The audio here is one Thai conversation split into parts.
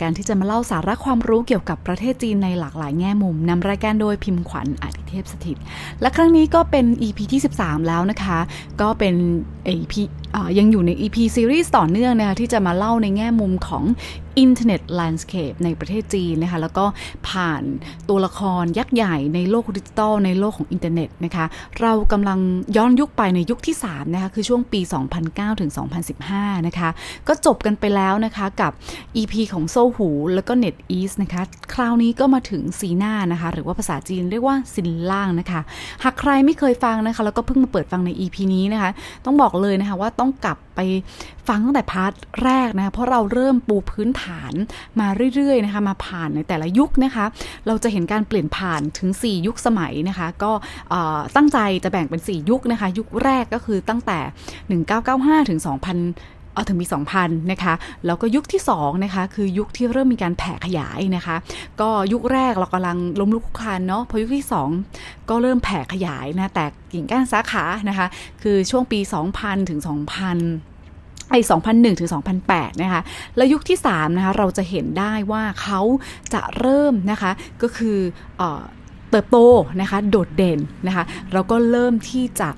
การที่จะมาเล่าสาระความรู้เกี่ยวกับประเทศจีนในหลากหลายแง่มุมนำรายการโดยพิมพ์ขวัญอาทิเทพสถิต และครั้งนี้ก็เป็น EP ที่ 13 แล้วนะคะ ก็เป็น EP อ่า ยังอยู่ใน EP Series ต่อเนื่องนะคะที่จะมาเล่าในแง่มุมของ internet landscape ในประเทศจีนนะคะแล้วก็ผ่านตัวละครยักษ์ใหญ่ในโลกดิจิทัลในโลกของอินเทอร์เน็ตนะคะเรากำลังย้อนยุคไปในยุคที่3นะคะคือช่วงปี 2009ถึง2015 นะคะก็จบกันไปแล้วนะคะกับ EP ของโซหู แล้วก็ NetEase นะคะคราวนี้ก็มาถึงซีน่านะคะหรือว่าภาษาจีนเรียกว่าซินล่างนะคะหากใครไม่เคยฟังนะคะแล้วก็เพิ่งมาเปิดฟังใน EP นี้นะคะต้องบอกเลยนะคะว่าต้อง้องกลับไปฟังตั้งแต่ part แรกนะคะเพราะเราเริ่มปูพื้นฐานมาเรื่อยๆนะคะมาผ่านในแต่ละยุคนะคะ เราจะเห็นการเปลี่ยนผ่านถึง 4 ยุคสมัยนะคะ ก็ตั้งใจจะแบ่งเป็น 4 ยุคนะคะ ยุคแรกก็คือตั้งแต่ 1995 ถึง 2000 เอาถึงมี 2,000 นะคะ แล้วก็ยุคที่2นะคะ คือยุคที่เริ่มมีการแผ่ขยายนะคะ ก็ยุคแรกเรากำลังล้มลุกคลุกคลานเนาะ พอยุคที่ 2 ก็เริ่มแผ่ขยายนะ แตกกิ่งก้านสาขานะคะ คือช่วงปี 2000 ถึง 2000ไอ้2001 ถึง 2008 นะคะ แล้วยุคที่ 3 นะคะ เราจะเห็นได้ว่าเขาจะเริ่มนะคะ ก็คือเติบโตนะคะ โดดเด่นนะคะเราก็เริ่มที่จะ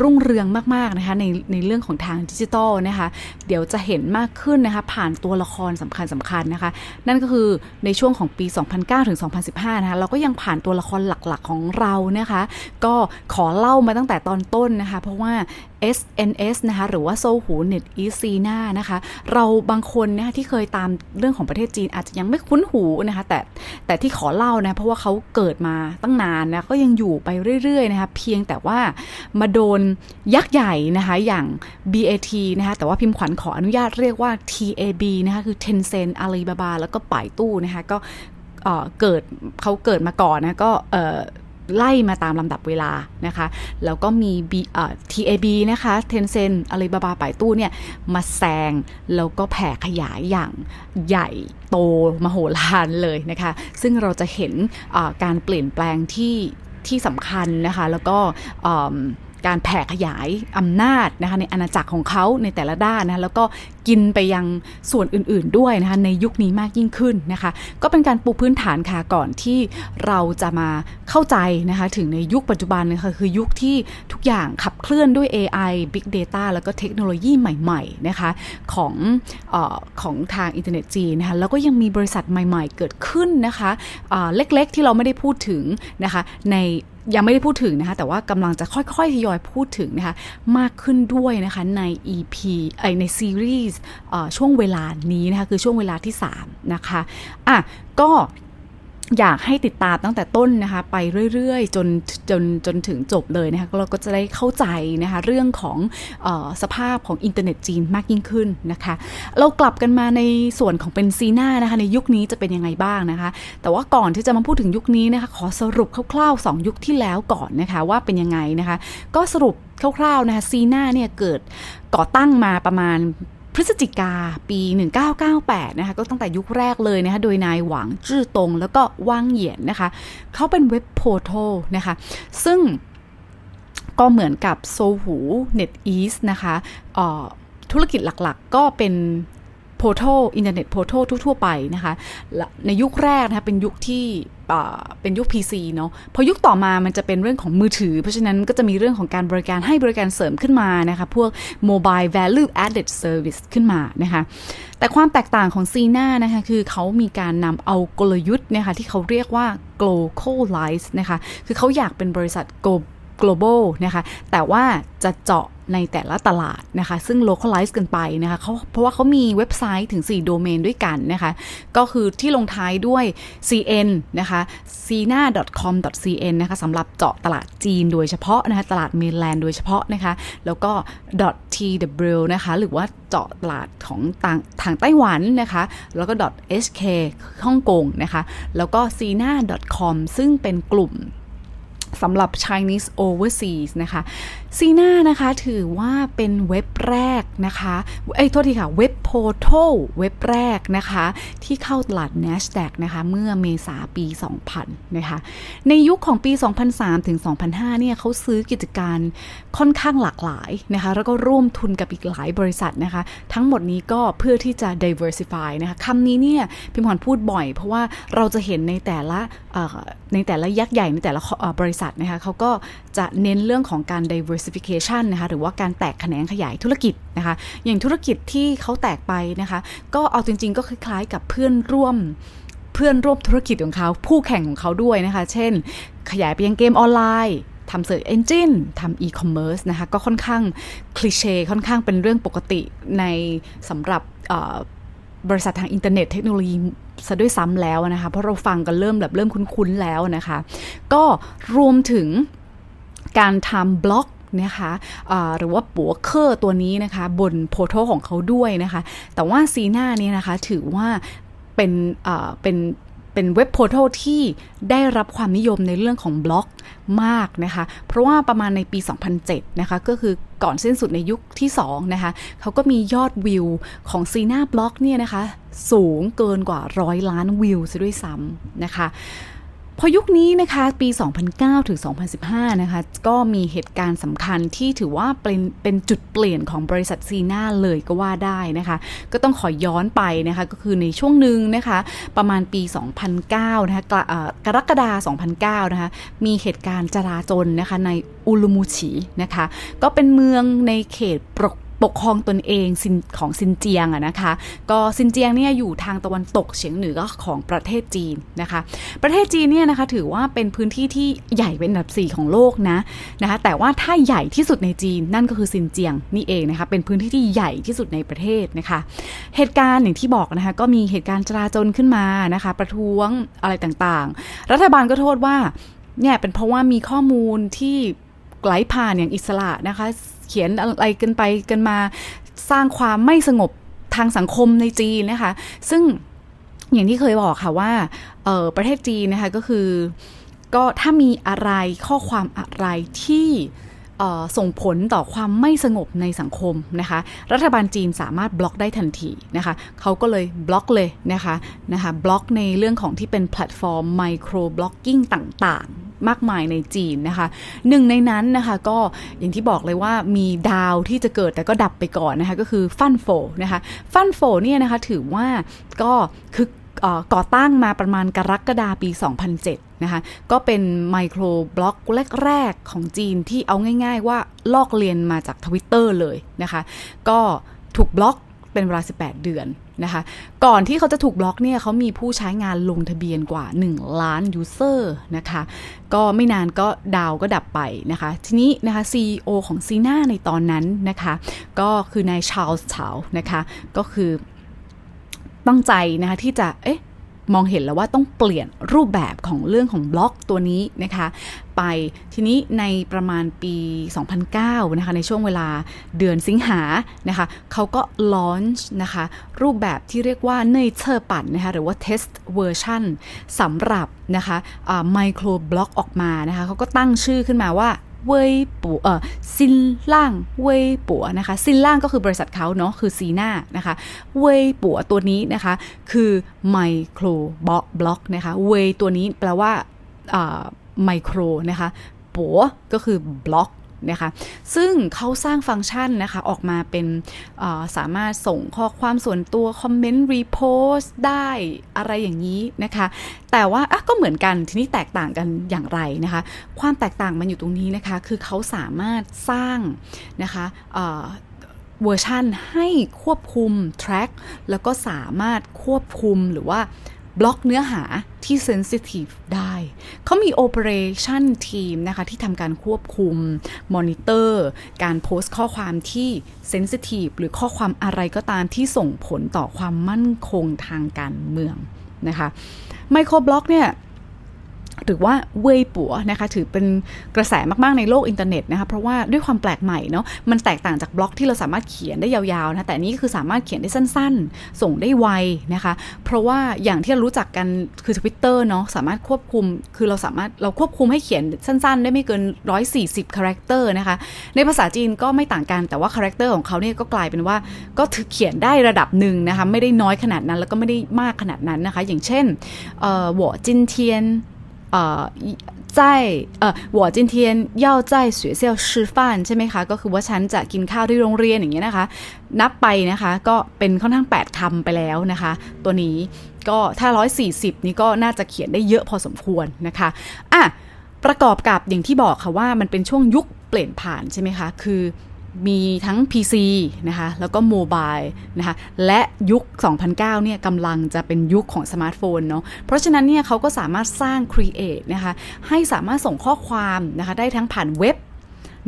รุ่งเรืองมากๆนะคะในในเรื่องของทางดิจิทัลนะคะ เดี๋ยวจะเห็นมากขึ้นนะคะผ่านตัวละครสำคัญสำคัญนะคะ นั่นก็คือในช่วงของปี 2009 ถึง 2015 นะคะเราก็ยังผ่านตัวละครหลักๆของเรานะคะ ก็ขอเล่ามาตั้งแต่ตอนต้นนะคะ เพราะว่า SNS นะคะหรือว่าโซหู NetEase ซีน่านะคะ เราบางคนนะคะที่เคยตามเรื่องของประเทศจีนอาจจะยังไม่คุ้นหูนะคะแต่แต่ที่ขอเล่านะเพราะว่าเขาเกิดมาตั้งนานนะก็ยังอยู่ไปเรื่อยๆนะคะเพียงแต่ว่ามาโดนยักษ์ใหญ่นะคะอย่าง BAT นะคะแต่ว่าพิมพ์ขวัญขออนุญาตเรียกว่า TAB นะคะคือ Tencent Alibaba แล้วก็ป่ายตู้นะคะก็เเกิดเขาเกิดมาก่อนนะก็ไล่มาตามลำดับเวลานะคะ แล้วก็มี B เอ่อ TAB นะคะ Tencent อะไรบาบาป่ายตู้เนี่ย มาแซง แล้วก็แผ่ขยายอย่างใหญ่โตมโหฬารเลยนะคะ ซึ่งเราจะเห็นการเปลี่ยนแปลงที่ที่สำคัญนะคะ แล้วก็ การแผ่ขยายอำนาจนะคะในอาณาจักรของเขาในแต่ละด้านนะแล้วก็กินไปยังส่วนอื่นๆด้วยนะคะในยุคนี้มากยิ่งขึ้นนะคะ ก็เป็นการปูพื้นฐานค่ะก่อนที่เราจะมาเข้าใจนะคะถึงในยุคปัจจุบันนะคะคือยุคที่ทุกอย่างขับเคลื่อนด้วย AI Big Data แล้วก็เทคโนโลยีใหม่ๆนะคะของออของทางอินเทอร์เน็ตจีนนะคะแล้วก็ยังมีบริษัทใหม่ๆเกิดขึ้นนะคะเเล็กๆที่เราไม่ได้พูดถึงนะคะใน ยังไม่ได้พูดถึงนะคะ แต่ว่ากำลังจะค่อยๆทยอยพูดถึงนะคะ มากขึ้นด้วยนะคะใน EP ไอในซีรีส์ช่วงเวลานี้นะคะ คือช่วงเวลาที่ 3 นะคะ อะ ก็ อยากให้ติดตามตั้งแต่ต้นนะคะ ไปเรื่อยๆ จนจนจนถึงจบเลยนะคะเราก็จะได้เข้าใจนะคะ เรื่องของออสภาพของอินเทอร์เน็ตจีนมากยิ่งขึ้นนะคะ เรากลับกันมาในส่วนของเป็นซีน่านะคะ ในยุคนี้จะเป็นยังไงบ้างนะคะ แต่ว่าก่อนที่จะมาพูดถึงยุคนี้นะคะ ขอสรุปคร่าวๆ 2 ยุคที่แล้วก่อนนะคะ ว่าเป็นยังไงนะคะ ก็สรุปคร่าวๆนะคะซีน่าเนี่ยเกิดก่อตั้งมาประมาณ พฤศจิกาปี 1998 นะคะ ก็ตั้งแต่ยุคแรกเลยนะคะ โดยนายหวังจื้อตง แล้วก็ว่างเหยียนนะคะ เขาเป็น web portal นะคะ ซึ่งก็เหมือนกับโซหู NetEase นะคะออธุรกิจหลักๆ ก็เป็น portal internet portal ทั่วๆไปนะคะในยุคแรกนะคะเป็นยุคที่เป็นยุค PC เนาะพอยุคต่อมามันจะเป็นเรื่องของมือถือ เพราะฉะนั้นก็จะมีเรื่องของการบริการให้บริการเสริมขึ้นมานะคะ พวก mobile value added service ขึ้นมานะคะ แต่ความแตกต่างของซีน่านะคะคือเขามีการนำเอากลยุทธ์นะคะที่เขาเรียกว่า globalize นะคะ คือเขาอยากเป็นบริษัท global นะคะ แต่ว่าจะเจาะ ในแต่ละตลาดนะคะ ซึ่ง localize กันไปนะคะเขาเพราะว่าเขามีเว็บไซต์ถึง 4 โดเมนด้วยกันนะคะ ก็คือที่ลงท้ายด้วย cn นะคะ cna.com.cn นะคะสำหรับเจาะตลาดจีนโดยเฉพาะนะคะตลาดเมนแลนด์โดยเฉพาะนะคะ แล้วก็ .tw นะคะ หรือว่าเจาะตลาดของต่างทางไต้หวันนะคะ แล้วก็ .hk ฮ่องกงนะคะ แล้วก็ cna.com ซึ่งเป็นกลุ่มสำหรับ Chinese Overseas นะคะ ซีน่านะคะถือว่าเป็นเว็บแรกนะคะเอ้ยโทษทีค่ะ เว็บโพโทเว็บแรกนะคะ ที่เข้าตลาด NASDAQ นะคะเมื่อเมษาปี 2000 นะคะ ในยุคของปี 2003 ถึง 2005 เนี่ยเขาซื้อกิจการค่อนข้างหลากหลายนะคะ แล้วก็ร่วมทุนกับอีกหลายบริษัทนะคะ ทั้งหมดนี้ก็เพื่อที่จะ diversify นะคะคำนี้เนี่ยพิมพ์พรพูดบ่อย เพราะว่าเราจะเห็นในแต่ละในแต่ละยักษ์ใหญ่ในแต่ละบริษัทนะคะเขาก็จะเน้นเรื่องของการ diversification นะคะหรือว่าการแตกแขนงขยายธุรกิจนะคะอย่างธุรกิจที่เขาแตกไปนะคะก็เอาจริง ๆ ก็คล้ายๆกับเพื่อนร่วมเพื่อนร่วมธุรกิจของเขา ผู้แข่งของเขาด้วยนะคะ เช่น ขยายไปยังเกมออนไลน์ทำ search engineทำอีคอมเมิร์ซนะคะก็ค่อนข้าง cliché ค่อนข้างเป็นเรื่องปกติในสำหรับบริษัททางอินเทอร์เน็ตเทคโนโลยีซะด้วยซ้ำแล้วนะคะ เพราะเราฟังกันเริ่มแบบเริ่มคุ้นๆแล้วนะคะ ก็รวมถึงการทำบล็อก นะคะหรือว่า博客ตัวนี้นะคะ บน portal ของเขาด้วยนะคะ แต่ว่าซีน่านี่นะคะถือว่าเป็นเป็นเป็น web portal ที่ได้รับความนิยมในเรื่องของบล็อกมากนะคะ เพราะว่าประมาณในปี 2007 นะคะ ก็คือก่อนสิ้นสุดในยุคที่ 2 นะคะ เขาก็มียอดวิวของซีน่าบล็อกเนี่ยนะคะ สูงเกินกว่าร้อยล้านวิวซะด้วยซ้ำนะคะ พอยุคนี้นะคะปี 2009 ถึง 2015 นะคะ ก็มีเหตุการณ์สำคัญที่ถือว่าเป็นเป็นจุดเปลี่ยนของบริษัทซีน่าเลยก็ว่าได้นะคะ ก็ต้องขอย้อนไปนะคะ ก็คือในช่วงหนึ่งนะคะ ประมาณปี 2009 นะคะกรกฎาคม 2009 นะคะ มีเหตุการณ์จราจนนะคะในอุลุมูชินะคะ ก็เป็นเมืองในเขตปก ปกครองตนเองของซินเจียงอะนะคะ ก็ซินเจียงเนี่ยอยู่ทางตะวันตกเฉียงเหนือของประเทศจีนนะคะ ประเทศจีนเนี่ยนะคะถือว่าเป็นพื้นที่ที่ใหญ่เป็นอันดับ 4 ของโลกนะนะคะ แต่ว่าถ้าใหญ่ที่สุดในจีนนั่นก็คือซินเจียงนี่เองนะคะ เป็นพื้นที่ที่ใหญ่ที่สุดในประเทศนะคะ เหตุการณ์อย่างที่บอกนะคะก็มีเหตุการณ์จราจนขึ้นมานะคะ ประท้วงอะไรต่างๆ รัฐบาลก็โทษว่าเนี่ยเป็นเพราะว่ามีข้อมูลที่ไหลผ่านอย่างอิสระนะคะ เขียนอะไรกันไปกันมาสร้างความไม่สงบทางสังคมในจีนนะคะ ซึ่งอย่างที่เคยบอกค่ะว่าประเทศจีนนะคะก็คือก็ถ้ามีอะไรข้อความอะไรที่ส่งผลต่อความไม่สงบในสังคมนะคะ รัฐบาลจีนสามารถบล็อกได้ทันทีนะคะเขาก็เลยบล็อกเลยนะคะนะคะบล็อกในเรื่องของที่เป็นแพลตฟอร์ม microblogging ต่าง มากมายในจีนนะคะหนึ่งในนั้นนะคะก็อย่างที่บอกเลยว่ามีดาวที่จะเกิดแต่ก็ดับไปก่อนนะคะก็คือ Fanfou นะคะ Fanfou เนี่ยนะคะถือว่าก็คือก่อตั้งมาประมาณกรกฎาปี 2007 นะคะ ก็เป็น microblogแรก ๆ ของจีนที่เอาง่าย ๆ ว่าลอกเลียนมาจากทวิตเตอร์เลยนะคะ ก็ถูกบล็อก เป็นเวลา 18 เดือนนะคะ ก่อนที่เขาจะถูกบล็อกเนี่ยเขามีผู้ใช้งานลงทะเบียนกว่า 1 ล้าน user นะคะ ก็ไม่นานก็ดาวก็ดับไปนะคะ ทีนี้นะคะ CEO ของซีน่าในตอนนั้นนะคะ ก็คือนาย Charles Chao นะคะ ก็คือตั้งใจนะคะที่จะ เอ๊ะ มองเห็นแล้วว่าต้องเปลี่ยนรูปแบบของเรื่องของบล็อกตัวนี้นะคะ ไปทีนี้ในประมาณปี 2009 นะคะ ในช่วงเวลาเดือนสิงหานะคะเขาก็ launch นะคะ รูปแบบที่เรียกว่า内测版นะคะหรือว่า test version สำหรับนะคะ microblog ออกมานะคะเขาก็ตั้งชื่อขึ้นมาว่า เว่ยปัวเออ Xinlang Weibo นะคะ Xinlang ก็คือบริษัทเขาเนาะคือ Sinaนะคะเว่ยปัวตัวนี้นะคะคือไมโครบล็อกนะคะเว่ยตัวนี้แปลว่าไมโครนะคะปัวก็คือบล็อก นะคะ ซึ่งเขาสร้างฟังก์ชันนะคะ ออกมาเป็นสามารถส่งข้อความส่วนตัว คอมเมนต์ รีโพสต์ได้อะไรอย่างนี้นะคะ แต่ว่าก็เหมือนกันทีนี้แตกต่างกันอย่างไรนะคะ ความแตกต่างมันอยู่ตรงนี้นะคะ คือเขาสามารถสร้างนะคะเวอร์ชันให้ควบคุม track แล้วก็สามารถควบคุมหรือว่า บล็อกเนื้อหาที่ sensitive ได้ เขามี operation team นะคะ ที่ทำการควบคุม มอนิเตอร์ การโพสต์ข้อความที่ sensitive หรือข้อความอะไรก็ตามที่ส่งผลต่อความมั่นคงทางการเมืองนะคะ microblog เนี่ย หรือว่าเว่ยปัวนะคะถือเป็นกระแสมากๆในโลกอินเทอร์เน็ตนะคะเพราะว่าด้วยความแปลกใหม่เนาะมันแตกต่างจากบล็อกที่เราสามารถเขียนได้ยาวๆนะแต่นี่คือสามารถเขียนได้สั้นๆ ส่งได้ไวนะคะเพราะว่าอย่างที่เรารู้จักกันคือทวิตเตอร์เนาะสามารถควบคุมคือเราสามารถเราควบคุมให้เขียนสั้นๆ ได้ไม่เกิน 140 character นะคะในภาษาจีนก็ไม่ต่างกันแต่ว่า character ของเขาเนี่ยก็กลายเป็นว่าก็ถือเขียนได้ระดับหนึ่งนะคะไม่ได้น้อยขนาดนั้นแล้วก็ไม่ได้มากขนาดนั้นนะคะ อย่างเช่นหัวจินเทียน เอ่อ我今天要在学校吃饭ใช่ไหมคะ ก็คือว่าฉันจะกินข้าวที่โรงเรียนอย่างเงี้ยนะคะ นับไปนะคะ ก็เป็นค่อนข้าง 8คำไปแล้วนะคะ ตัวนี้ก็ถ้า 140 นี่ก็น่าจะเขียนได้เยอะพอสมควรนะคะอ่ะประกอบกับอย่างที่บอกค่ะว่ามันเป็นช่วงยุคเปลี่ยนผ่านใช่ไหมคะ คือ มีทั้ง PC นะคะ แล้วก็โมบายนะคะ และยุค 2009 เนี่ยกำลังจะเป็นยุคของสมาร์ทโฟนเนาะ เพราะฉะนั้นเนี่ยเขาก็สามารถสร้าง Create นะคะ ให้สามารถส่งข้อความนะคะ ได้ทั้งผ่านเว็บ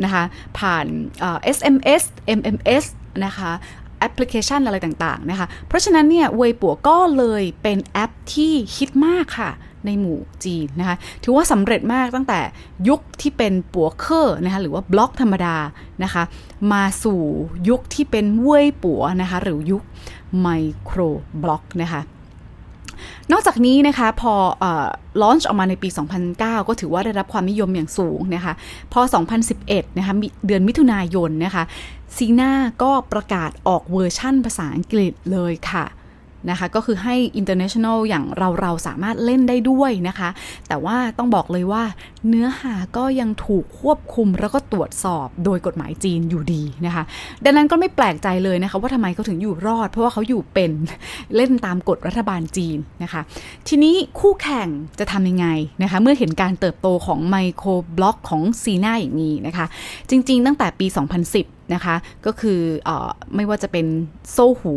นะคะ ผ่าน SMS MMS นะคะแอปพลิเคชันอะไรต่าง ๆ นะคะ เพราะฉะนั้นเนี่ยเวยปัวก็เลยเป็นแอปที่ฮิตมากค่ะ ในหมู่จีนนะคะถือว่าสำเร็จมากตั้งแต่ยุคที่เป็น博客นะคะหรือว่าบล็อกธรรมดานะคะมาสู่ยุคที่เป็นเว่ยปัวนะคะหรือยุคไมโครบล็อกนะคะนอกจากนี้นะคะพอลอนช์ออกมาในปี 2009 ก็ถือว่าได้รับความนิยมอย่างสูงนะคะพอ 2011 นะคะเดือนมิถุนายนนะคะซีน่าก็ประกาศออกเวอร์ชั่นภาษาอังกฤษเลยค่ะ นะคะก็คือให้ international อย่างเราเราสามารถเล่นได้ด้วยนะคะ แต่ว่าต้องบอกเลยว่าเนื้อหาก็ยังถูกควบคุมแล้วก็ตรวจสอบโดยกฎหมายจีนอยู่ดีนะคะ ดังนั้นก็ไม่แปลกใจเลยนะคะว่าทำไมเขาถึงอยู่รอด เพราะว่าเขาอยู่เป็นเล่นตามกฎรัฐบาลจีนนะคะ ทีนี้คู่แข่งจะทำยังไงนะคะ เมื่อเห็นการเติบโตของไมโครบล็อกของซีน่าอย่างนี้นะคะ จริง ๆ ตั้งแต่ปี 2010 นะคะ ก็คืออไม่ว่าจะเป็นโซหู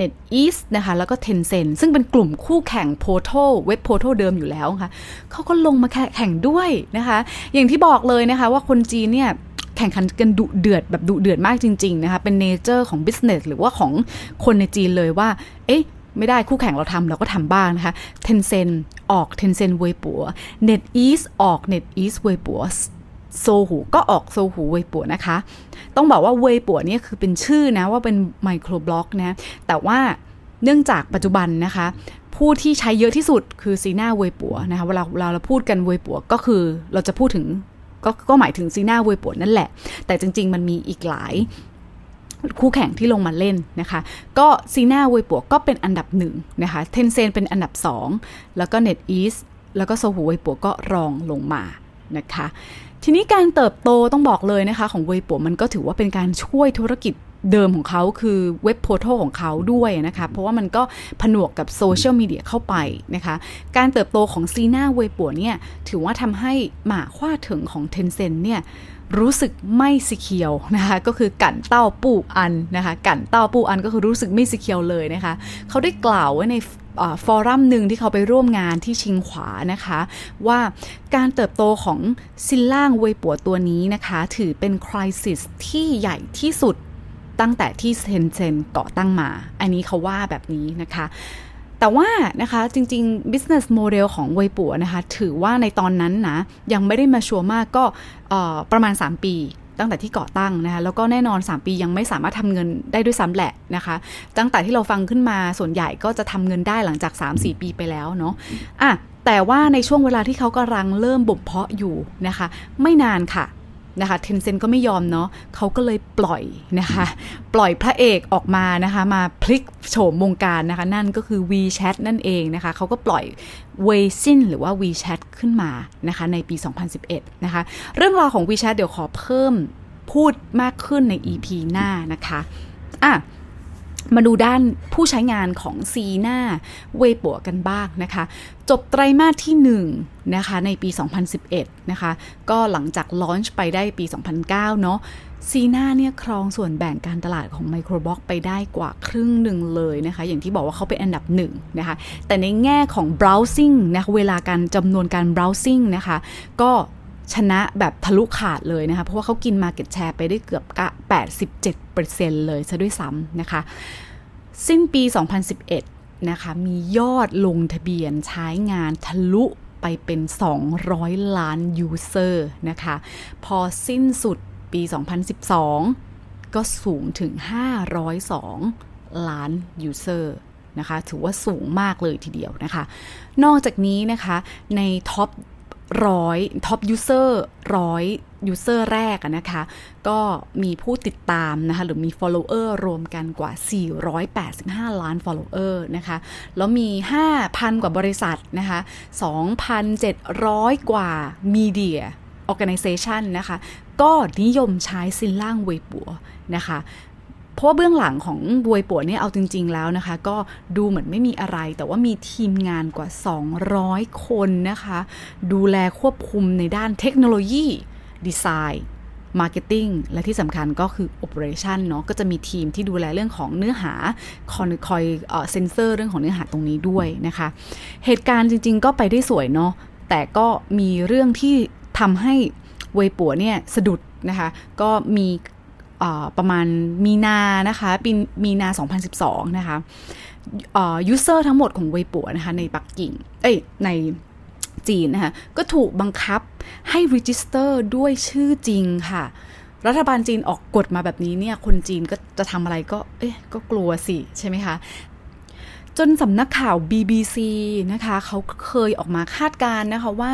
NetEase นะคะ แล้วก็ Tencent ซึ่งเป็นกลุ่มคู่แข่ง Portal เว็บ Portal เดิมอยู่แล้วค่ะเขาก็ลงมาแข่งด้วยนะคะ อย่างที่บอกเลยนะคะว่าคนจีนเนี่ยแข่งขันกันดุเดือดแบบดุเดือดมากจริง ๆ นะคะ เป็นเนเจอร์ของ business หรือว่าของคนในจีนเลยว่า เอ๊ะไม่ได้คู่แข่งเราทำเราก็ทำบ้างนะคะ Tencent ออก Tencent เวยปัว NetEase ออก NetEase เวยปัว โซหูก็ออกโซหูเวยปัวนะคะ ต้องบอกว่าเวยปัวเนี่ยคือเป็นชื่อนะว่าเป็นไมโครบล็อกนะ แต่ว่าเนื่องจากปัจจุบันนะคะ ผู้ที่ใช้เยอะที่สุดคือ Sina Weibo นะคะเวลาเราเราพูดกันเวยปัวก็คือเราจะพูดถึงก็ก็หมายถึง Sina Weibo นั่นแหละ แต่จริง ๆ มันมีอีกหลายคู่แข่งที่ลงมาเล่นนะคะ ก็ Sina Weibo ก็เป็นอันดับหนึ่งนะคะ Tencent เป็นอันดับสองแล้วก็ NetEase แล้วก็ Sohu Weibo ก็รองลงมานะคะ ทีนี้การเติบโตต้องบอกเลยนะคะ ของเวยปัวมันก็ถือว่าเป็นการช่วยธุรกิจ เดิมของเขาคือเว็บโพร์ทัลของเขาด้วยนะคะ เพราะว่ามันก็ผนวกกับโซเชียลมีเดียเข้าไปนะคะ การเติบโตของซีน่าเวยปัวเนี่ยถือว่าทำให้หมาคว้าถึงของเทนเซนเนี่ยรู้สึกไม่สิเคียวนะคะก็คือกันเต้าปูอันนะคะกันเต้าปูอันก็คือรู้สึกไม่สิเคียวเลยนะคะเขาได้กล่าวไว้ในฟอรัมหนึ่งที่เขาไปร่วมงานที่ชิงขวานะคะ ว่าการเติบโตของซินล่างเวยปัวตัวนี้นะคะ ถือเป็นคริสิสที่ใหญ่ที่สุด ตั้งแต่ที่เซนเซนก่อตั้งมา อันนี้เขาว่าแบบนี้นะคะ แต่ว่านะคะจริงๆ business model ของเวยปัวนะคะถือว่าในตอนนั้นนะยังไม่ได้มาชัวร์มากก็ประมาณ 3 ปีตั้งแต่ที่ก่อตั้งนะคะแล้วก็แน่นอน 3 ปียังไม่สามารถทำเงินได้ด้วยซ้ำแหละนะคะ ตั้งแต่ที่เราฟังขึ้นมาส่วนใหญ่ก็จะทำเงินได้หลังจาก 3-4 ปีไปแล้วเนาะอะแต่ว่าในช่วงเวลาที่เขากำลังเริ่มบ่มเพาะอยู่นะคะ ไม่นานค่ะ นะคะเทนเซนก็ไม่ยอมเนาะเขาก็เลยปล่อยนะคะ ปล่อยพระเอกออกมานะคะ มาพลิกโฉมวงการนะคะ นั่นก็คือ WeChat นั่นเองนะคะ เขาก็ปล่อย w e i ินหรือว่า WeChat ขึ้นมานะคะ ในปี 2011 นะคะ เรื่องราวของ WeChat เดี๋ยวขอเพิ่มพูดมากขึ้นใน EP หน้านะคะอะ มาดูด้านผู้ใช้งานของซีน่าเวปัวกันบ้างนะคะ จบไตรมาสที่1นะคะในปี 2011 นะคะ ก็หลังจากลอนช์ไปได้ปี 2009 เนาะซีน่าเนี่ยครองส่วนแบ่งการตลาดของไมโครบ็อกไปได้กว่าครึ่งหนึ่งเลยนะคะ อย่างที่บอกว่าเขาเป็นอันดับหนึ่งนะคะ แต่ในแง่ของ browsing นะะเวลาการจำนวนการ browsing นะคะ ก็ ชนะแบบทะลุขาดเลยนะคะ เพราะว่าเขากิน Market Share ไปได้เกือบ 87%เลยซะด้วยซ้ำนะคะ สิ้นปี 2011 นะคะ มียอดลงทะเบียนใช้งานทะลุไปไปเป็น 200 ล้าน user นะคะ พอสิ้นสุดปี 2012 ก็สูงถึง 502 ล้าน user นะคะ ถือว่าสูงมากเลยทีเดียวนะคะ นอกจากนี้นะคะ ใน top ร้อย top user ร้อย user แรกนะคะ ก็มีผู้ติดตามนะคะ หรือมี follower รวมกันกว่า 485 ล้าน follower นะคะ แล้วมี 5,000 กว่าบริษัทนะคะ 2,700 กว่า media organization นะคะ ก็นิยมใช้ซินล่างเวยปัวนะคะ เพราะว่าเบื้องหลังของบวยปัวเนี่ยเอาจริง ๆ แล้วนะคะ ก็ดูเหมือนไม่มีอะไร แต่ว่ามีทีมงานกว่า 200 คนนะคะ ดูแลควบคุมในด้านเทคโนโลยี design marketing และที่สำคัญก็คือ operation เนาะก็จะมีทีมที่ดูแลเรื่องของเนื้อหาคอยคอยเซนเซอร์เรื่องของเนื้อหาตรงนี้ด้วยนะคะ เหตุการณ์จริง ๆ ก็ไปได้สวยเนาะแต่ก็มีเรื่องที่ทำให้เวยปัวเนี่ยสะดุดนะคะ ก็มี ประมาณมีนานะคะปีมีนา 2012 นะคะuser ทั้งหมดของเวยปัวนะคะในปักกิ่ง เอ้ยในจีนนะคะก็ถูกบังคับให้ register ด้วยชื่อจริงค่ะ รัฐบาลจีนออกกฎมาแบบนี้เนี่ย คนจีนก็จะทำอะไรก็ เอ๊ะก็กลัวสิ ใช่ไหมคะ จนสำนักข่าว BBC นะคะ เขาเคยออกมาคาดการณ์นะคะว่า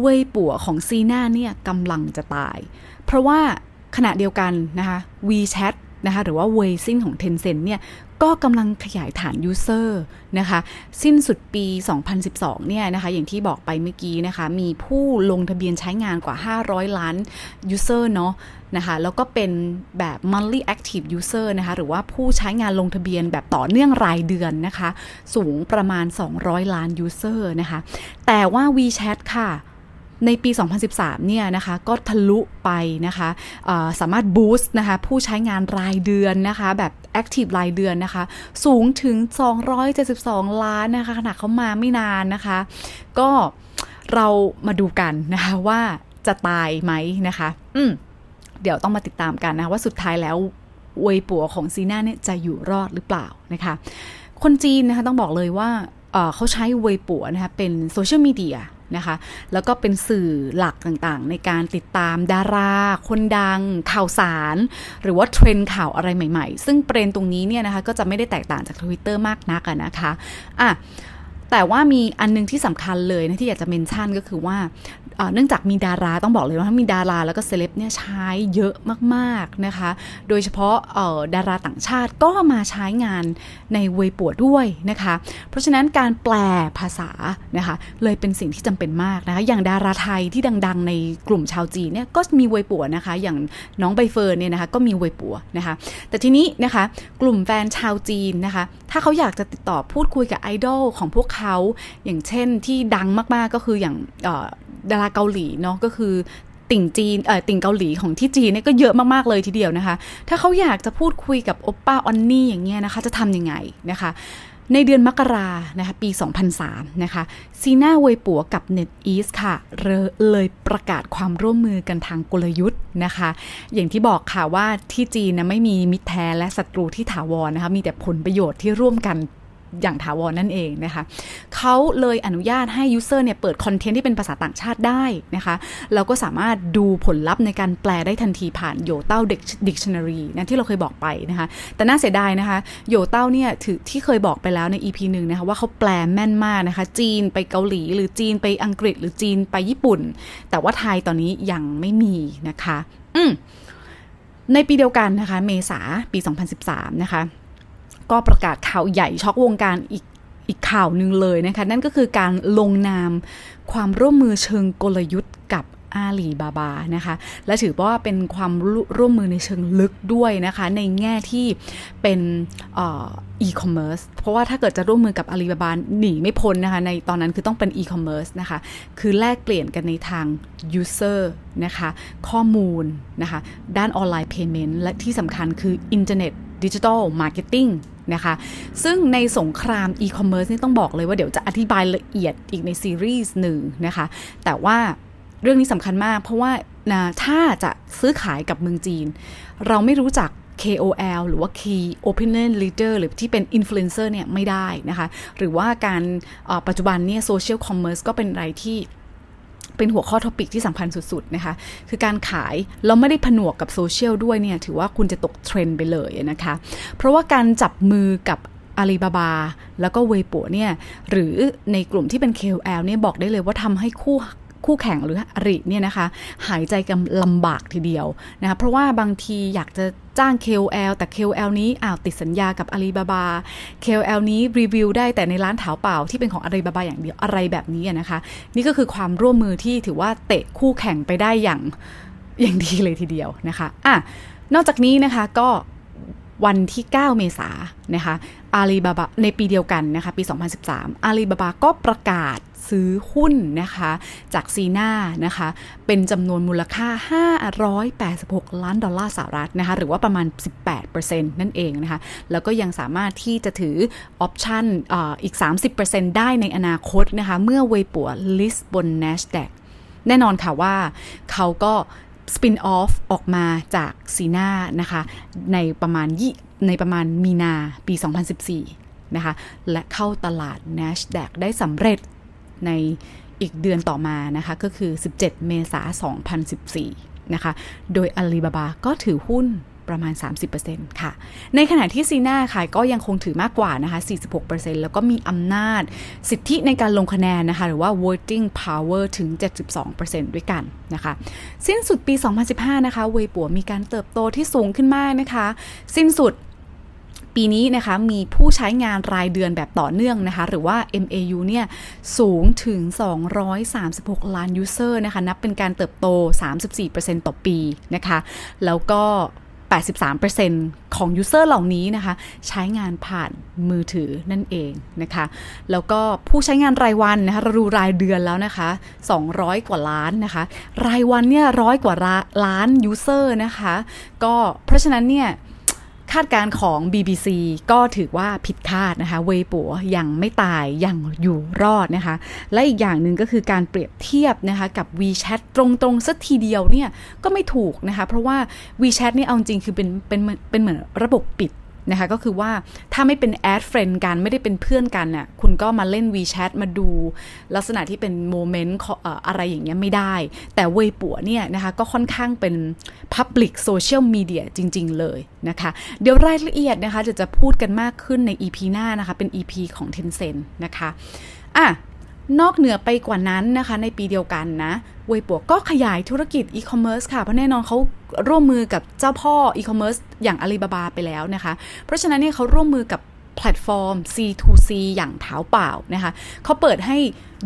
เวยปัวของ Sina เนี่ยกำลังจะตาย เพราะว่า ขณะเดียวกันนะคะ WeChat นะคะหรือว่า Weixin ของ Tencent เนี่ยก็กำลังขยายฐาน user นะคะ สิ้นสุดปี 2012 เนี่ยนะคะ อย่างที่บอกไปเมื่อกี้นะคะ มีผู้ลงทะเบียนใช้งานกว่า 500 ล้าน user เนาะนะคะ แล้วก็เป็นแบบ monthly active user นะคะ หรือว่าผู้ใช้งานลงทะเบียนแบบต่อเนื่องรายเดือนนะคะ สูงประมาณ 200 ล้าน user นะคะ แต่ว่า WeChat ค่ะ ในปี 2013 เนี่ยนะคะก็ทะลุไปนะคะสามารถบูสต์นะคะผู้ใช้งานรายเดือนนะคะแบบ Active รายเดือนนะคะ สูงถึง 272 ล้านนะคะขณะเขามาไม่นานนะคะ ก็เรามาดูกันนะคะว่าจะตายไหมนะคะ อืมเดี๋ยวต้องมาติดตามกันนะ ว่าสุดท้ายแล้วเวยปัวของซีน่าเนี่ยจะอยู่รอดหรือเปล่านะคะ คนจีนนะคะต้องบอกเลยว่าเขาใช้เวยปัวนะคะเป็นโซเชียลมีเดีย นะคะ แล้วก็เป็นสื่อหลักต่างๆ ในการติดตามดารา คนดัง ข่าวสาร หรือว่าเทรนด์ข่าวอะไรใหม่ๆ ซึ่งประเด็นตรงนี้เนี่ยนะคะก็จะไม่ได้แตกต่างจาก Twitter มากนักนะคะอะ แต่ว่ามีอันนึงที่สำคัญเลยนะที่อยากจะ mention ก็คือว่าเนื่องจากมีดาราต้องบอกเลยว่ามีดาราแล้วก็เซเลบเนี่ยใช้เยอะมากๆนะคะ โดยเฉพาะดาราต่างชาติก็มาใช้งานในเวปัวด้วยนะคะ เพราะฉะนั้นการแปลภาษานะคะเลยเป็นสิ่งที่จำเป็นมากนะคะ อย่างดาราไทยที่ดังๆ ในกลุ่มชาวจีนเนี่ยก็มีเวปัวนะคะ อย่างน้องใบเฟิร์นเนี่ยนะคะก็มีเวปัวนะคะ แต่ทีนี้นะคะกลุ่มแฟนชาวจีนนะคะ ถ้าเขาอยากจะติดต่อพูดคุยกับไอดอลของพวกเขาอย่างเช่นที่ดังมากๆก็คืออย่างดาราเกาหลีเนาะก็คือติ่งจีนเอ่อติ่งเกาหลีของที่จีนเนี่ยก็เยอะมากๆเลยทีเดียวนะคะ ถ้าเขาอยากจะพูดคุยกับโอปป้าออนนี่อย่างเงี้ยนะคะ จะทำยังไงนะคะ ในเดือนมกรานะคะปี 2003 นะคะ Sina Weibo กับ NetEase ค่ะเลยประกาศความร่วมมือกันทางกลยุทธ์นะคะ อย่างที่บอกค่ะว่าที่จีนนะไม่มีมิตรแท้และศัตรูที่ถาวรนะคะ มีแต่ผลประโยชน์ที่ร่วมกัน อย่างถาวรนั่นเองนะคะเขาเลยอนุญาตให้ user เนี่ยเปิด content ที่เป็นภาษาต่างชาติได้นะคะแล้วก็สามารถดูผลลัพธ์ในการแปลได้ทันทีผ่านโยเต้าดิกชันนารีนะที่เราเคยบอกไปนะคะแต่น่าเสียดายนะคะโยเต้าเนี่ยถือที่เคยบอกไปแล้วใน EP หนึ่งนะคะว่าเขาแปลแม่นมากนะคะจีนไปเกาหลีหรือจีนไปอังกฤษ หรือจีนไปญี่ปุ่น แต่ว่าไทยตอนนี้ยังไม่มีนะคะ อืมในปีเดียวกันนะคะ เมษาปี 2013 นะคะ ก็ประกาศข่าวใหญ่ช็อกวงการอีกอีกข่าวหนึ่งเลยนะคะ นั่นก็คือการลงนามความร่วมมือเชิงกลยุทธ์กับอาลีบาบานะคะ และถือว่าเป็นความร่วมมือในเชิงลึกด้วยนะคะ ในแง่ที่เป็นอีคอมเมิร์ซเพราะว่าถ้าเกิดจะร่วมมือกับอาลีบาบาหนีไม่พ้นนะคะ ในตอนนั้นคือต้องเป็นอีคอมเมิร์ซนะคะ คือแลกเปลี่ยนกันในทาง user นะคะ ข้อมูลนะคะ ด้าน online payment และที่สำคัญคืออินเทอร์เน็ตdigital marketing นะคะ ซึ่งในสงครามอีคอมเมิร์ซนี่ต้องบอกเลยว่าเดี๋ยวจะอธิบายละเอียดอีกในซีรีส์หนึ่งนะคะ แต่ว่าเรื่องนี้สำคัญมาก เพราะว่านะถ้าจะซื้อขายกับเมืองจีน เราไม่รู้จัก KOL หรือว่า Key Opinion Leader หรือที่เป็น Influencer เนี่ยไม่ได้นะคะ หรือว่าการปัจจุบันเนี่ย Social Commerce ก็เป็นอะไรที่ เป็นหัวข้อ topic ที่สำคัญสุดๆนะคะ คือการขายเราไม่ได้ผนวกกับโซเชียลด้วยเนี่ย ถือว่าคุณจะตกเทรนด์ไปเลยนะคะ เพราะว่าการจับมือกับอาลีบาบา แล้วก็เวปัวเนี่ย หรือในกลุ่มที่เป็น KOL เนี่ยบอกได้เลยว่าทำให้คู่ คู่แข่งหรืออริเนี่ยนะคะ หายใจกันลำบากทีเดียวนะคะเพราะว่าบางทีอยากจะจ้าง KOL แต่ KOL นี้อ้าวติดสัญญากับอาลีบาบา KOL นี้รีวิวได้แต่ในร้านถาเปล่าที่เป็นของอาลีบาบาอย่างเดียวอะไรแบบนี้นะคะ นี่ก็คือความร่วมมือที่ถือว่าเตะคู่แข่งไปได้อย่างอย่างดีเลยทีเดียวนะคะอะนอกจากนี้นะคะก็วันที่ 9 เมษายนนะคะอาลีบาบาในปีเดียวกันนะคะ ปี 2013อาลีบาบาก็ประกาศ ซื้อหุ้นนะคะ จากซีนานะคะ เป็นจำนวนมูลค่า 586 ล้านดอลลาร์สหรัฐนะคะ หรือว่าประมาณ 18%นั่นเองนะคะ แล้วก็ยังสามารถที่จะถือออปชันออีก 30%ได้ในอนาคตนะคะ เมื่อเวปัวลิสบน NASDAQ แน่นอนค่ะว่าเขาก็สปินออฟออกมาจากซีนานะคะ ในประมาณยี่ในประมาณมีนาปี 2014 นะคะ และเข้าตลาด NASDAQ ได้สำเร็จ ในอีกเดือนต่อมานะคะก็คือ 17 เมษายน 2014 นะคะ โดยอาลีบาบาก็ถือหุ้นประมาณ 30%ค่ะ ในขณะที่ซีน่าค่ะก็ยังคงถือมากกว่านะคะ 46%แล้วก็มีอำนาจสิทธิในการลงคะแนนนะคะ หรือว่า voting power ถึง 72%ด้วยกันนะคะ สิ้นสุดปี 2015 นะคะ เวปัวมีการเติบโตที่สูงขึ้นมากนะคะ สิ้นสุด ปีนี้นะคะมีผู้ใช้งานรายเดือนแบบต่อเนื่องนะคะ หรือว่า MAU เนี่ยสูงถึง 236 ล้านยูเซอร์นะคะ นับเป็นการเติบโต 34%ต่อปีนะคะ แล้วก็ 83%ของ user เหล่านี้นะคะ ใช้งานผ่านมือถือนั่นเองนะคะ แล้วก็ผู้ใช้งานรายวันนะคะเราดูรายเดือนแล้วนะคะ 200 กว่าล้านนะคะ รายวันเนี่ยร้อยกว่าล้าน user นะคะ ก็เพราะฉะนั้นเนี่ย คาดการของ BBC ก็ถือว่าผิดคาดนะคะ เวยปัวยังไม่ตายยังอยู่รอดนะคะ และอีกอย่างหนึ่งก็คือการเปรียบเทียบนะคะกับ WeChat ตรงๆสักทีเดียวเนี่ยก็ไม่ถูกนะคะ เพราะว่า WeChat นี่เอาจริงคือเป็นเป็นเป็นเหมือนระบบปิด นะคะก็คือว่าถ้าไม่เป็น add friend กันไม่ได้เป็นเพื่อนกันน่ะคุณก็มาเล่น WeChat มาดูลักษณะที่เป็น moment อะไรอย่างเงี้ยไม่ได้ แต่เวยปัวเนี่ยนะคะก็ค่อนข้างเป็น Public Social Media จริง ๆ เลยนะคะ เดี๋ยวรายละเอียดนะคะจะจะพูดกันมากขึ้นใน EP หน้านะคะ เป็น EP ของ Tencent นะคะอะ นอกเหนือไปกว่านั้นนะคะ ในปีเดียวกันนะเวยปัวก็ขยายธุรกิจอีคอมเมิร์ซค่ะเพราะแน่นอนเขาร่วมมือกับเจ้าพ่ออีคอมเมิร์ซอย่างอาลีบาบาไปแล้วนะคะ เพราะฉะนั้นเนี่ยเขาร่วมมือกับแพลตฟอร์ม C2C อย่างเท้าเปล่านะคะเขาเปิดให้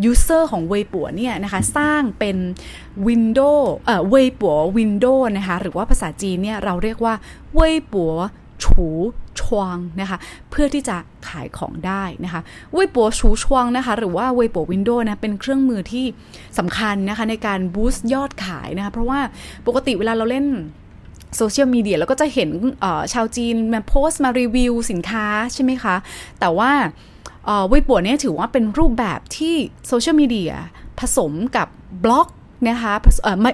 user ของเวยปัวเนี่ยนะคะสร้างเป็น Windows เอ่อเวยปัว Windows นะคะหรือว่าภาษาจีนเนี่ยเราเรียกว่าเวยปัว 橱窗 นะคะเพื่อที่จะขายของได้นะคะเวยปัว 橱窗นะคะหรือว่าเวยปัว window นะเป็นเครื่องมือที่สำคัญนะคะในการ boost ยอดขายนะคะเพราะว่าปกติเวลาเราเล่นโซเชียลมีเดียเราก็จะเห็นชาวจีนมาโพสต์มารีวิวสินค้าใช่ไหมคะ แต่ว่าเวยปัวเนี่ยถือว่าเป็นรูปแบบที่โซเชียลมีเดียผสมกับบล็อก นะคะ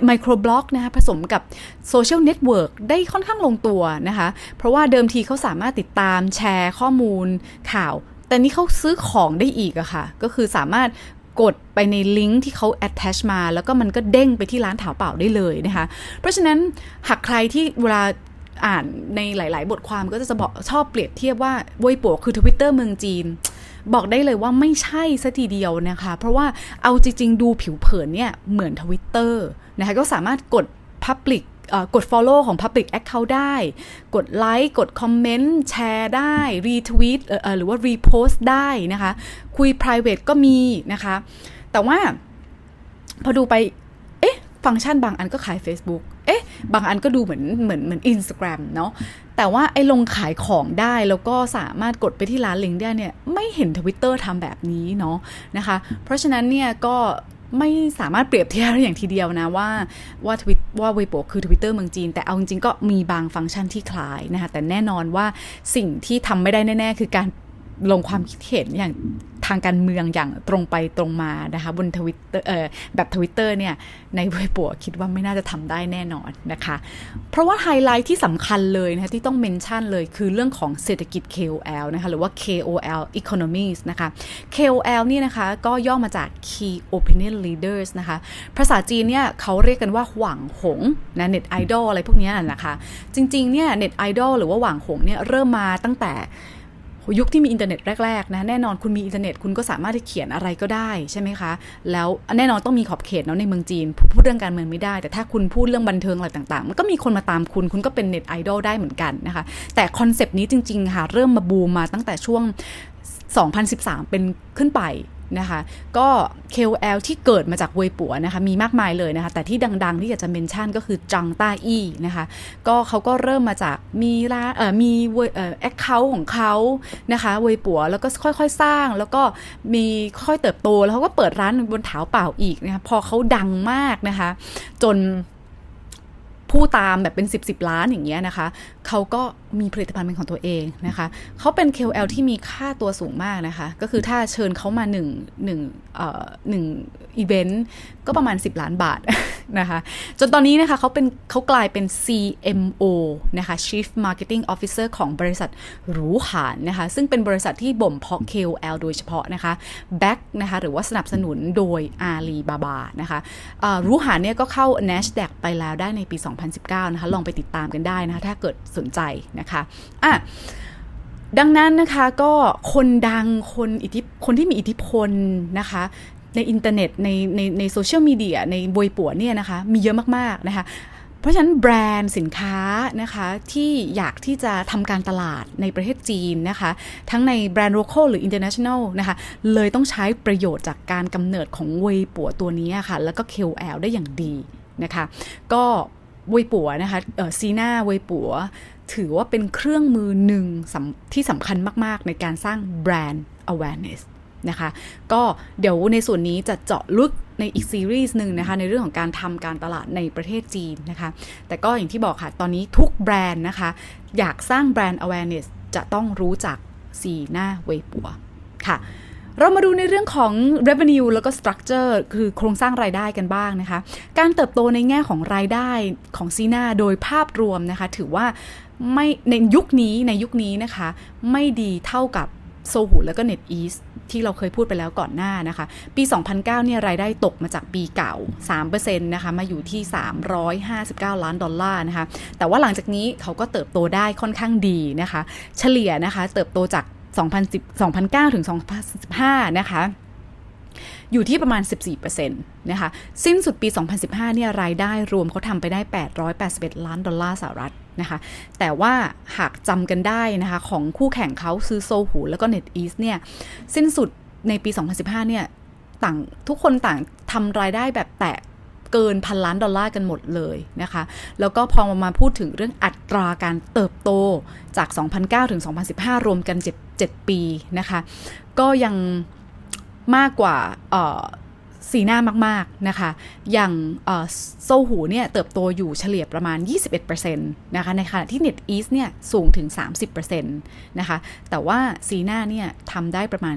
microblog นะคะผสมกับsocial network ได้ค่อนข้างลงตัวนะคะ เพราะว่าเดิมทีเขาสามารถติดตามแชร์ข้อมูลข่าว แต่นี้เขาซื้อของได้อีกอะค่ะ ก็คือสามารถกดไปในลิงก์ที่เขา attach มา แล้วก็มันก็เด้งไปที่ร้านเถาเป่าได้เลยนะคะ เพราะฉะนั้นหากใครที่เวลาอ่านในหลาย ๆ บทความก็จะบอกชอบเปรียบเทียบว่าเวยปัวคือทวิตเตอร์เมืองจีน บอกได้เลยว่าไม่ใช่ซะทีเดียวนะคะ เพราะว่าเอาจริง ๆ ดูผิวเผินเนี่ยเหมือนทวิตเตอร์นะคะก็สามารถกด Public กด Follow ของ Public Account ได้ กดไลค์ กดคอมเมนต์ แชร์ได้ retweet หรือว่า repost ได้นะคะ คุย private ก็มีนะคะ แต่ว่าพอดูไป เอ๊ะ ฟังก์ชันบางอันก็คล้าย Facebook เอ๊ะ บางอันก็ดูเหมือนเหมือนเหมือน Instagram เนาะ แต่ว่าไอ้ลงขายของได้แล้วก็สามารถกดไปที่ร้านลิงก์ได้เนี่ยไม่เห็นทวิตเตอร์ทำแบบนี้เนาะนะคะ เพราะฉะนั้นเนี่ยก็ไม่สามารถเปรียบเทียบได้อย่างทีเดียวนะว่าว่าทวิตว่าเวยปัวคือทวิตเตอร์เมืองจีน แต่เอาจริงๆก็มีบางฟังก์ชันที่คล้ายนะคะแต่แน่นอนว่าสิ่งที่ทำไม่ได้แน่ ๆ คือการ ลงความคิดเห็นอย่างทางการเมืองอย่างตรงไปตรงมานะคะบนทวิตเตอร์แบบทวิตเตอร์เนี่ยในเวยปัวคิดว่าไม่น่าจะทำได้แน่นอนนะคะ เพราะว่าไฮไลท์ที่สำคัญเลยนะคะที่ต้อง mention เลยคือเรื่องของเศรษฐกิจ KOL นะคะหรือว่า KOL Economies นะคะ KOL นี่นะคะก็ย่อมาจาก Key Opinion Leaders นะคะ ภาษาจีนเนี่ยเขาเรียกกันว่า网红 นะเน็ตไอดอลอะไรพวกนี้นะคะ จริงๆเนี่ยเน็ตไอดอลหรือว่า 网红เนี่ยเริ่มมาตั้งแต่ ยุคที่มีอินเทอร์เน็ตแรกๆนะแน่นอนคุณมีอินเทอร์เน็ตคุณก็สามารถที่เขียนอะไรก็ได้ใช่ไหมคะ แล้วแน่นอนต้องมีขอบเขตเนาะในเมืองจีน พูดเรื่องการเมืองไม่ได้ แต่ถ้าคุณพูดเรื่องบันเทิงอะไรต่างๆ มันก็มีคนมาตามคุณ คุณก็เป็นเน็ตไอดอลได้เหมือนกันนะคะ แต่คอนเซปต์นี้จริงๆค่ะเริ่มมาบูมมาตั้งแต่ช่วง 2013 เป็นขึ้นไป นะคะก็ KOL ที่เกิดมาจากเวยปัวนะคะมีมากมายเลยนะคะแต่ที่ดังๆที่อยากจะ mention ก็คือจางต้าอี้นะคะก็เขาก็เริ่มมาจากมีร้านเอ่อมีเอ่อ account ของเขานะคะเวยปัวแล้วก็ค่อยๆสร้าง แล้วก็มีค่อยเติบโตแล้วเขาก็เปิดร้านบนเถาเป่าอีกนะคะพอเขาดังมากนะคะจนผู้ตามแบบเป็น 10บสล้านอย่างเงี้ยนะคะเขาก็มีผลิตภัณฑ์เป็นของตัวเองนะคะ เขาเป็น KOL ที่มีค่าตัวสูงมากนะคะ ก็คือถ้าเชิญเขามา1 1เอ่อหนึ่งอีเวนต์ก็ประมาณ 10 ล้านบาทนะคะ จนตอนนี้นะคะเขาเป็นเขากลายเป็น CMO นะคะ Chief Marketing Officer ของบริษัทหรูหานนะคะ ซึ่งเป็นบริษัทที่บ่มเพาะ KOL โดยเฉพาะนะคะ back นะคะ หรือว่าสนับสนุนโดย Alibaba นะคะรูหานเนี่ยก็เข้า NASDAQ ไปแล้วได้ในปี 2019 นะคะ ลองไปติดตามกันได้นะคะ ถ้าเกิดสนใจนะคะอะดังนั้นนะคะก็คนดังคนอิทธิคนที่มีอิทธิพลนะคะในอินเทอร์เน็ตในในในโซเชียลมีเดียในบวยปัวเนี่ยนะคะมีเยอะมาก ๆ นะคะ เพราะฉะนั้นแบรนด์สินค้านะคะที่อยากที่จะทำการตลาดในประเทศจีนนะคะ ทั้งในแบรนด์โลเคอลหรือ international นะคะ เลยต้องใช้ประโยชน์จากการกำเนิดของเวยปัวตัวนี้ค่ะ แล้วก็ KOL ได้อย่างดีนะคะ ก็ เวยปัวนะคะซีน่าเวยปัว ถือว่าเป็นเครื่องมือหนึ่งที่สำคัญมาก ๆ ในการสร้างแบรนด์ awareness นะคะ ก็เดี๋ยวในส่วนนี้จะเจาะลึกในอีกซีรีส์หนึ่งนะคะ ในเรื่องของการทำการตลาดในประเทศจีนนะคะ แต่ก็อย่างที่บอกค่ะ ตอนนี้ทุกแบรนด์นะคะ อยากสร้างแบรนด์ awareness จะต้องรู้จักสีน้าเวปัวค่ะ เรามาดูในเรื่องของ revenue แล้วก็ structure คือโครงสร้างรายได้กันบ้างนะคะ การเติบโตในแง่ของรายได้ของซีนาโดยภาพรวมนะคะ ถือว่าไม่ในยุคนี้ในยุคนี้นะคะ ไม่ดีเท่ากับโซหูแล้วก็ Net East ที่เราเคยพูดไปแล้วก่อนหน้านะคะ ปี 2009 เนี่ยรายได้ตกมาจากปีเก่า 3%นะคะ มาอยู่ที่ 359 ล้านดอลลาร์นะคะ แต่ว่าหลังจากนี้เขาก็เติบโตได้ค่อนข้างดีนะคะ เฉลี่ยนะคะ เติบโตจาก 2010 2009 ถึง 2015 นะคะ อยู่ที่ประมาณ 14%นะคะ สิ้นสุดปี 2015 เนี่ย รายได้รวมเขาทำไปได้ 881 ล้านดอลลาร์สหรัฐนะคะ แต่ว่าหากจำกันได้นะคะ ของคู่แข่งเขาซื้อโซหูแล้วก็ NetEase เนี่ย สิ้นสุดในปี 2015 เนี่ย ต่างทุกคนต่างทำรายได้แบบแตะ เกินพันล้านดอลลาร์กันหมดเลยนะคะ แล้วก็พอมาพูดถึงเรื่องอัตราการเติบโตจาก 2009 ถึง 2015 รวมกัน 7, 7 ปีนะคะ ก็ยังมากกว่าสีหน้ามาก ๆ นะคะ อย่างโซหูเนี่ยเติบโตอยู่เฉลี่ยประมาณ 21%นะคะ ในขณะที่ Net East เนี่ยสูงถึง 30%นะคะ แต่ว่าซีน่าเนี่ยทำได้ประมาณ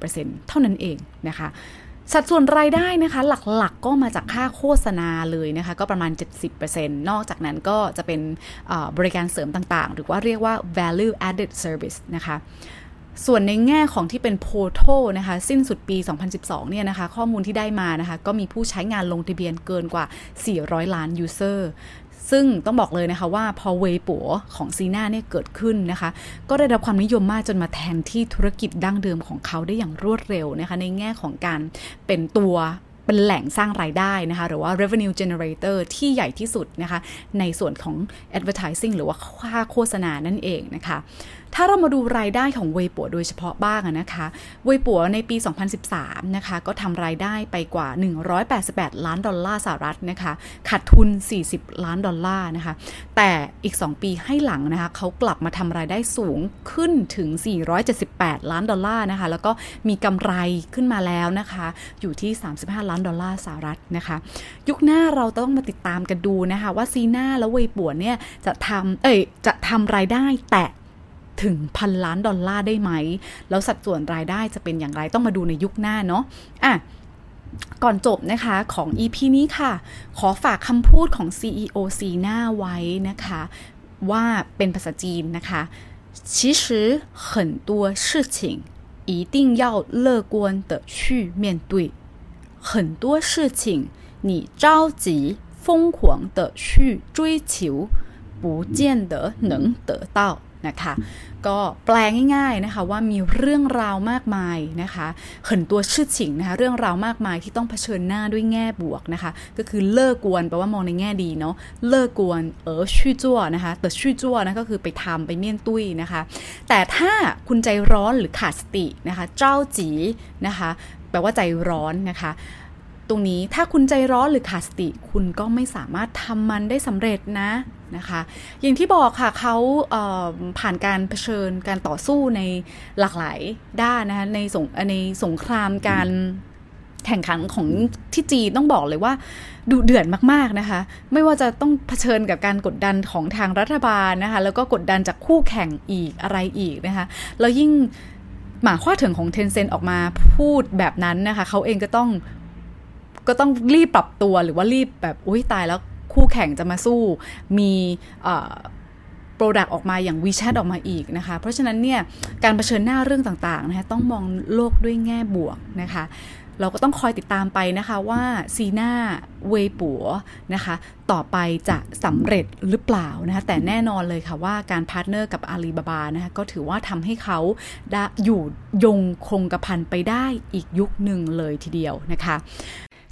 14%เท่านั้นเองนะคะ สัดส่วนรายได้นะคะ หลักๆก็มาจากค่าโฆษณาเลยนะคะ ก็ประมาณ 70%นอกจากนั้นก็จะเป็นบริการเสริมต่างๆ หรือว่าเรียกว่า value added service นะคะส่วนในแง่ของที่เป็นโพโทนะคะ สิ้นสุดปี 2012 เนี่ยนะคะ ข้อมูลที่ได้มานะคะ ก็มีผู้ใช้งานลงทะเบียนเกินกว่า 400 ล้านยูเซึ่งต้องบอกเลยนะคะว่าพอเวปัวของซีน่าเนี่ยเกิดขึ้นนะคะ ก็ได้รับความนิยมมากจนมาแทนที่ธุรกิจดั้งเดิมของเขาได้อย่างรวดเร็วนะคะ ในแง่ของการเป็นตัวเป็นแหล่งสร้างรายได้นะคะ หรือว่า revenue generator ที่ใหญ่ที่สุดนะคะ ในส่วนของ advertising หรือว่าค่าโฆษณานั่นเองนะคะ ถ้าเรามาดูรายได้ของเวปัวโดยเฉพาะบ้างนะคะ เวปัวในปี 2013 นะคะ ก็ทำรายได้ไปกว่า 188 ล้านดอลลาร์สหรัฐนะคะ ขาดทุน 40 ล้านดอลลาร์นะคะ แต่อีก 2 ปีให้หลังนะคะเขากลับมาทำรายได้สูงขึ้นถึง 478 ล้านดอลลาร์นะคะ แล้วก็มีกำไรขึ้นมาแล้วนะคะ อยู่ที่ 35 ล้านดอลลาร์สหรัฐนะคะ ยุคหน้าเราต้องมาติดตามกันดูนะคะ ว่าซีน่าและเวปัวเนี่ยจะทำเอ้ยจะทำรายได้แตะ ถึงพันล้านดอลลาร์ได้ไหม แล้วสัดส่วนรายได้จะเป็นอย่างไรต้องมาดูในยุคหน้าเนาะอ่ะก่อนจบนะคะของ EP นี้ค่ะ ขอฝากคำพูดของ CEO ซีน่าไว้นะคะ ว่าเป็นภาษาจีนนะคะ其实很多事情一定要乐观的去面对很多事情你着急疯狂的去追求不见得能得到 นะคะ ก็แปลง่ายๆนะคะว่ามีเรื่องราวมากมายนะคะเหินตัวชื่อฉิงนะคะเรื่องราวมากมายที่ต้องเผชิญหน้าด้วยแง่บวกนะคะ ก็คือเลิกกวนแปลว่ามองในแง่ดีเนาะเลิกกวนเออชื่อจั่วนะคะแต่ชื่อจั่วนะก็คือไปทำไปเมี่ยนตุ้ยนะคะ แต่ถ้าคุณใจร้อนหรือขาดสตินะคะ เจ้าจีนะคะ แปลว่าใจร้อนนะคะ ตรงนี้ถ้าคุณใจร้อนหรือขาดสติ คุณก็ไม่สามารถทำมันได้สำเร็จนะนะคะ อย่างที่บอกค่ะเขาผ่านการเผชิญการต่อสู้ในหลากหลายด้านนะคะในสงในสงครามการแข่งขันของที่จีนต้องบอกเลยว่าดูเดือดมากๆนะคะ ไม่ว่าจะต้องเผชิญกับการกดดันของทางรัฐบาลนะคะ แล้วก็กดดันจากคู่แข่งอีกอะไรอีกนะคะ แล้วยิ่งหมาข้อถึงของเทนเซนออกมาพูดแบบนั้นนะคะ เขาเองก็ต้อง ก็ต้องรีบปรับตัวหรือว่ารีบแบบอุ้ยตายแล้วคู่แข่งจะมาสู้มี product ออกมาอย่าง WeChat ออกมาอีกนะคะ เพราะฉะนั้นเนี่ยการเผชิญหน้าเรื่องต่างๆนะคะต้องมองโลกด้วยแง่บวกนะคะ เราก็ต้องคอยติดตามไปนะคะว่าซีน่าเวยปัวนะคะต่อไปจะสำเร็จหรือเปล่านะคะแต่แน่นอนเลยค่ะว่าการ partner กับอาลีบาบานะคะก็ถือว่าทำให้เขาอยู่ยงคงกระพันไปได้อีกยุคหนึ่งเลยทีเดียวนะคะ